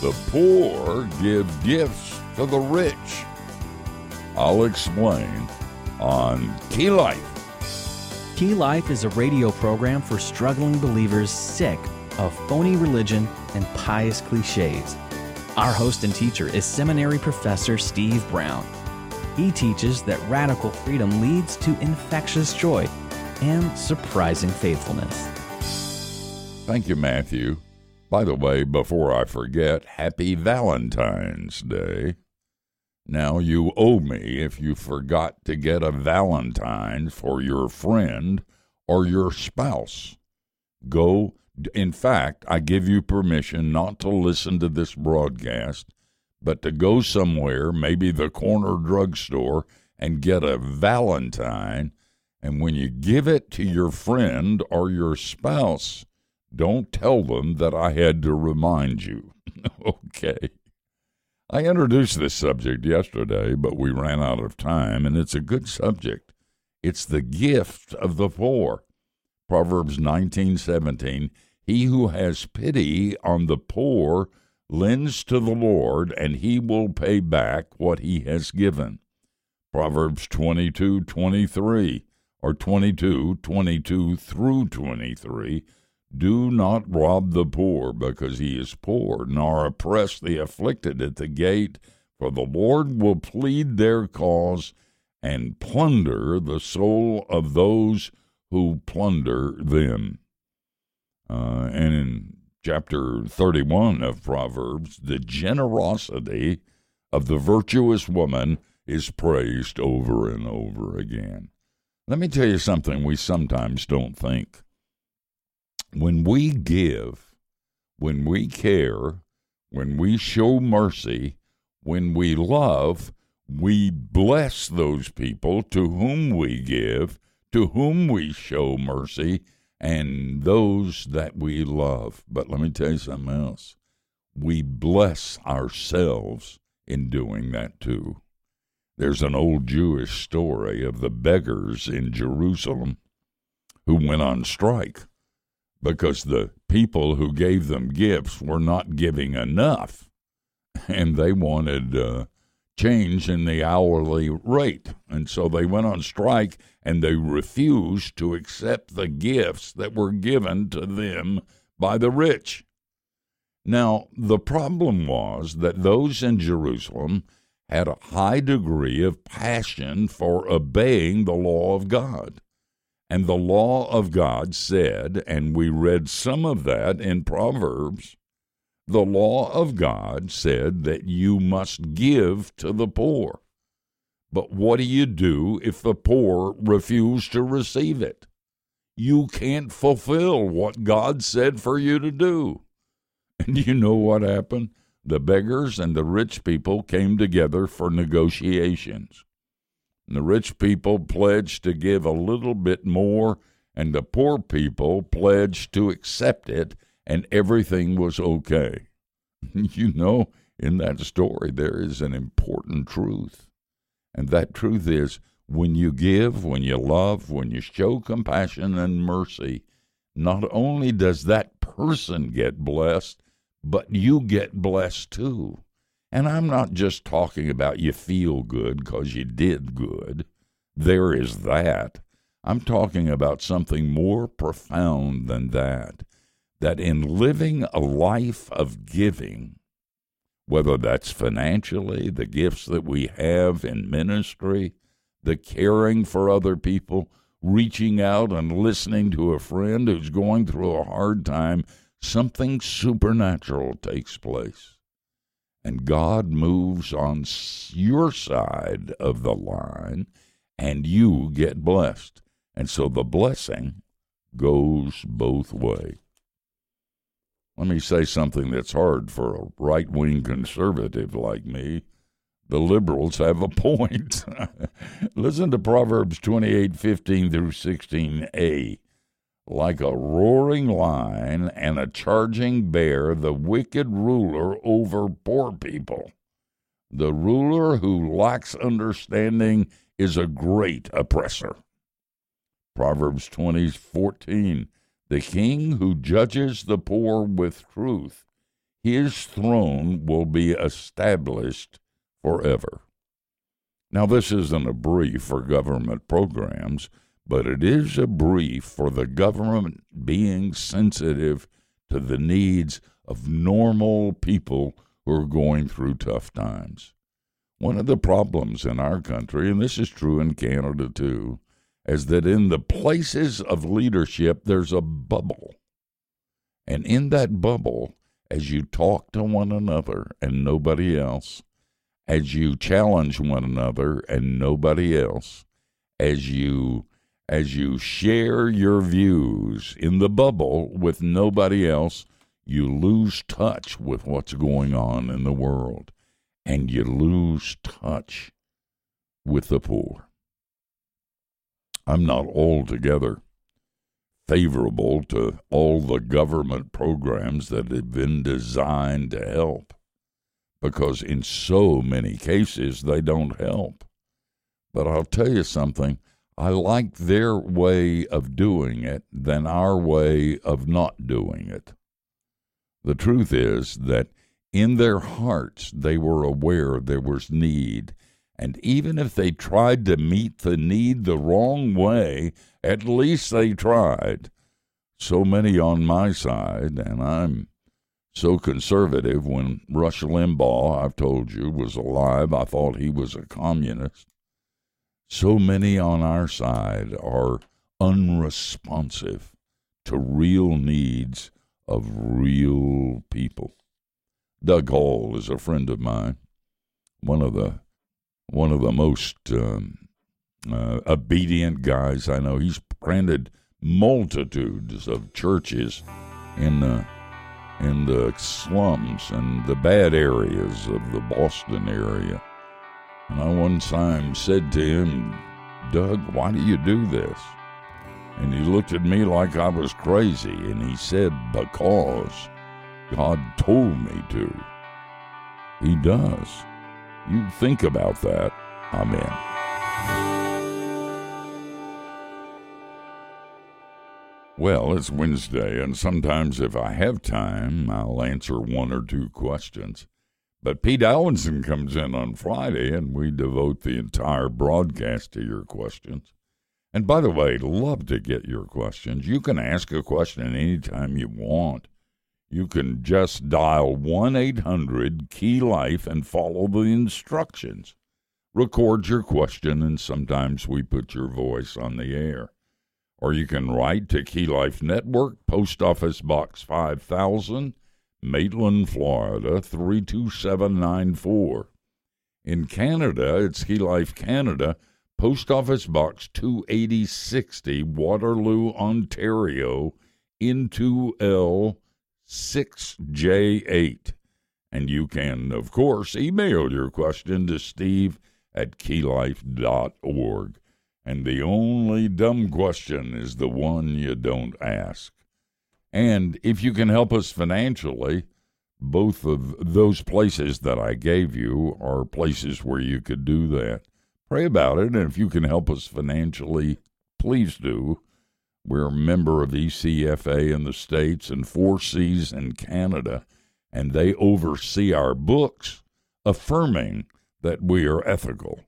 The poor give gifts to the rich. I'll explain on Key Life. Key Life is a radio program for struggling believers sick of phony religion and pious cliches. Our host and teacher is seminary professor Steve Brown. He teaches that radical freedom leads to infectious joy and surprising faithfulness. Thank you, Matthew. By the way, before I forget, happy Valentine's Day. Now, you owe me if you forgot to get a Valentine for your friend or your spouse. Go, in fact, I give you permission not to listen to this broadcast, but to go somewhere, maybe the corner drugstore, and get a Valentine. And when you give it to your friend or your spouse, don't tell them that I had to remind you. okay. I introduced this subject yesterday, but we ran out of time, and it's a good subject. It's the gift of the poor. Proverbs 19:17 He who has pity on the poor lends to the Lord, and he will pay back what he has given. Proverbs 22:23 or 22, 22 through 23 do not rob the poor because he is poor, nor oppress the afflicted at the gate, for the Lord will plead their cause and plunder the soul of those who plunder them. Uh, and in chapter 31 of Proverbs, the generosity of the virtuous woman is praised over and over again. Let me tell you something we sometimes don't think when we give, when we care, when we show mercy, when we love, we bless those people to whom we give, to whom we show mercy, and those that we love. But let me tell you something else. We bless ourselves in doing that too. There's an old Jewish story of the beggars in Jerusalem who went on strike because the people who gave them gifts were not giving enough and they wanted uh, change in the hourly rate. And so they went on strike and they refused to accept the gifts that were given to them by the rich. Now, the problem was that those in Jerusalem had a high degree of passion for obeying the law of God. And the law of God said, and we read some of that in Proverbs, the law of God said that you must give to the poor. But what do you do if the poor refuse to receive it? You can't fulfill what God said for you to do. And you know what happened? The beggars and the rich people came together for negotiations. And the rich people pledged to give a little bit more, and the poor people pledged to accept it, and everything was okay. you know, in that story, there is an important truth. And that truth is when you give, when you love, when you show compassion and mercy, not only does that person get blessed, but you get blessed too. And I'm not just talking about you feel good because you did good. There is that. I'm talking about something more profound than that. That in living a life of giving, whether that's financially, the gifts that we have in ministry, the caring for other people, reaching out and listening to a friend who's going through a hard time, something supernatural takes place and God moves on your side of the line, and you get blessed. And so the blessing goes both ways. Let me say something that's hard for a right wing conservative like me. The liberals have a point. Listen to Proverbs 28 15 through 16a. Like a roaring lion and a charging bear, the wicked ruler over poor people. The ruler who lacks understanding is a great oppressor. Proverbs 20, 14. The king who judges the poor with truth, his throne will be established forever. Now, this isn't a brief for government programs, but it is a brief for the government being sensitive to the needs of normal people who are going through tough times. One of the problems in our country, and this is true in Canada too, is that in the places of leadership, there's a bubble. And in that bubble, as you talk to one another and nobody else, as you challenge one another and nobody else, as you as you share your views in the bubble with nobody else, you lose touch with what's going on in the world and you lose touch with the poor. I'm not altogether favorable to all the government programs that have been designed to help because in so many cases they don't help. But I'll tell you something, I like their way of doing it than our way of not doing it. The truth is that in their hearts they were aware there was need, and even if they tried to meet the need the wrong way, at least they tried. So many on my side, and I'm so conservative when Rush Limbaugh, I've told you, was alive. I thought he was a communist. So many on our side are unresponsive to real needs of real people. Doug Hall is a friend of mine, one of the one of the most um, uh, obedient guys I know. He's planted multitudes of churches in the in the slums and the bad areas of the Boston area. And I one time said to him, Doug, why do you do this? And he looked at me like I was crazy, and he said, Because God told me to. He does. You think about that. Amen. Well, it's Wednesday, and sometimes if I have time, I'll answer one or two questions. But Pete Alwinson comes in on Friday, and we devote the entire broadcast to your questions. And by the way, love to get your questions. You can ask a question anytime you want. You can just dial 1 800 Key Life and follow the instructions. Record your question, and sometimes we put your voice on the air or you can write to Key Life Network, Post Office Box 5000, Maitland, Florida 32794. In Canada, it's Key Life Canada, Post Office Box 28060, Waterloo, Ontario, N2L 6J8. And you can, of course, email your question to steve at keylife.org. And the only dumb question is the one you don't ask. And if you can help us financially, both of those places that I gave you are places where you could do that. Pray about it, and if you can help us financially, please do. We're a member of ECFA in the States and Four Cs in Canada, and they oversee our books, affirming that we are ethical.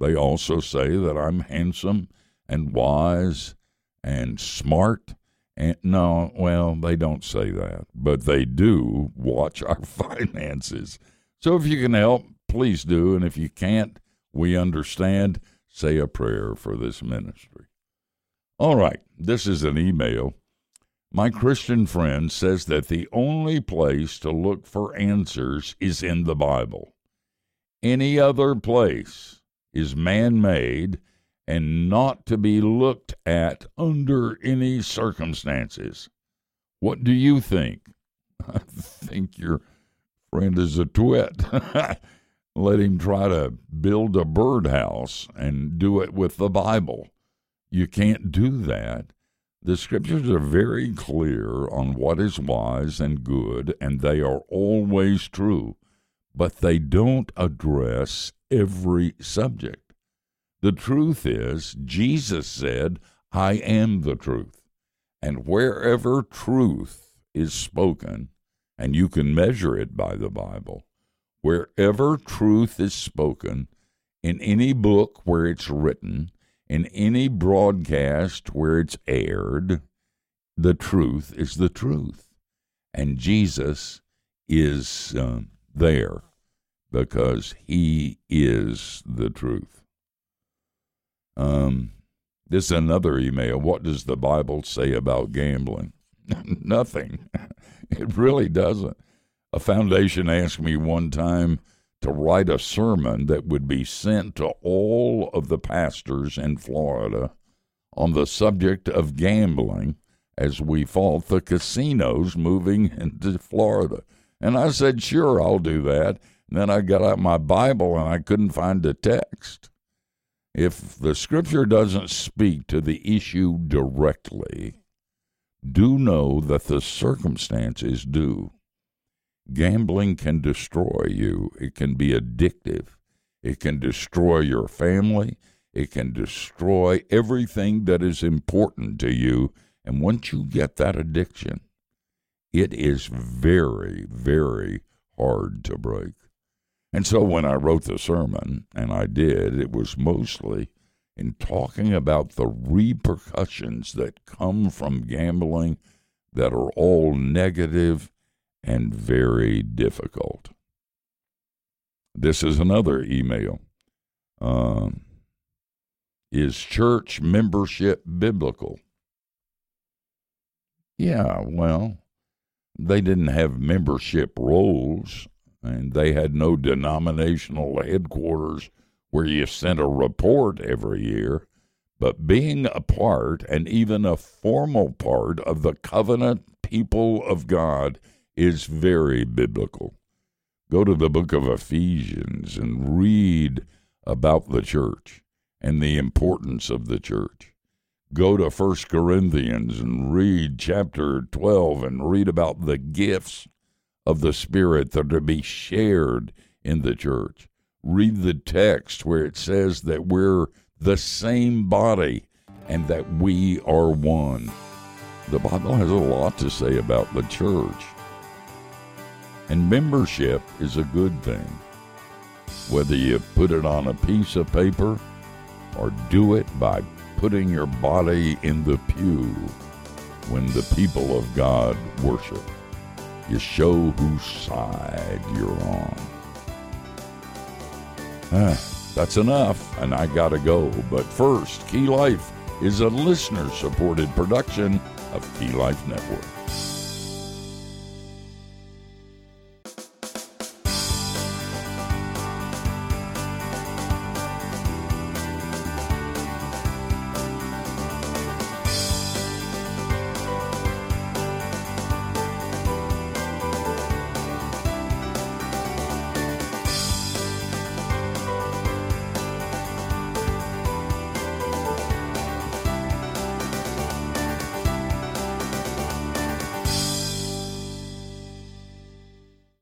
They also say that I'm handsome and wise and smart. And no, well, they don't say that, but they do watch our finances. So if you can help, please do. And if you can't, we understand. Say a prayer for this ministry. All right, this is an email. My Christian friend says that the only place to look for answers is in the Bible. Any other place is man made and not to be looked at under any circumstances. What do you think? I think your friend is a twit. Let him try to build a birdhouse and do it with the Bible. You can't do that. The scriptures are very clear on what is wise and good, and they are always true, but they don't address every subject. The truth is, Jesus said, I am the truth. And wherever truth is spoken, and you can measure it by the Bible. Wherever truth is spoken, in any book where it's written, in any broadcast where it's aired, the truth is the truth. And Jesus is uh, there because he is the truth. Um, this is another email. What does the Bible say about gambling? Nothing. It really doesn't. A foundation asked me one time to write a sermon that would be sent to all of the pastors in Florida on the subject of gambling as we fought the casinos moving into Florida. And I said, sure, I'll do that. And then I got out my Bible and I couldn't find a text. If the scripture doesn't speak to the issue directly, do know that the circumstances do. Gambling can destroy you, it can be addictive, it can destroy your family, it can destroy everything that is important to you. And once you get that addiction, it is very, very hard to break. And so when I wrote the sermon, and I did, it was mostly in talking about the repercussions that come from gambling that are all negative and very difficult. This is another email. Um, is church membership biblical? Yeah, well, they didn't have membership rolls, and they had no denominational headquarters where you sent a report every year. But being a part and even a formal part of the covenant people of God is very biblical. Go to the book of Ephesians and read about the church and the importance of the church. Go to First Corinthians and read chapter 12 and read about the gifts of the Spirit that are to be shared in the church. Read the text where it says that we're the same body and that we are one. The Bible has a lot to say about the church. And membership is a good thing. Whether you put it on a piece of paper or do it by putting your body in the pew when the people of God worship. You show whose side you're on. Ah, that's enough, and I gotta go. But first, Key Life is a listener supported production of Key Life Network.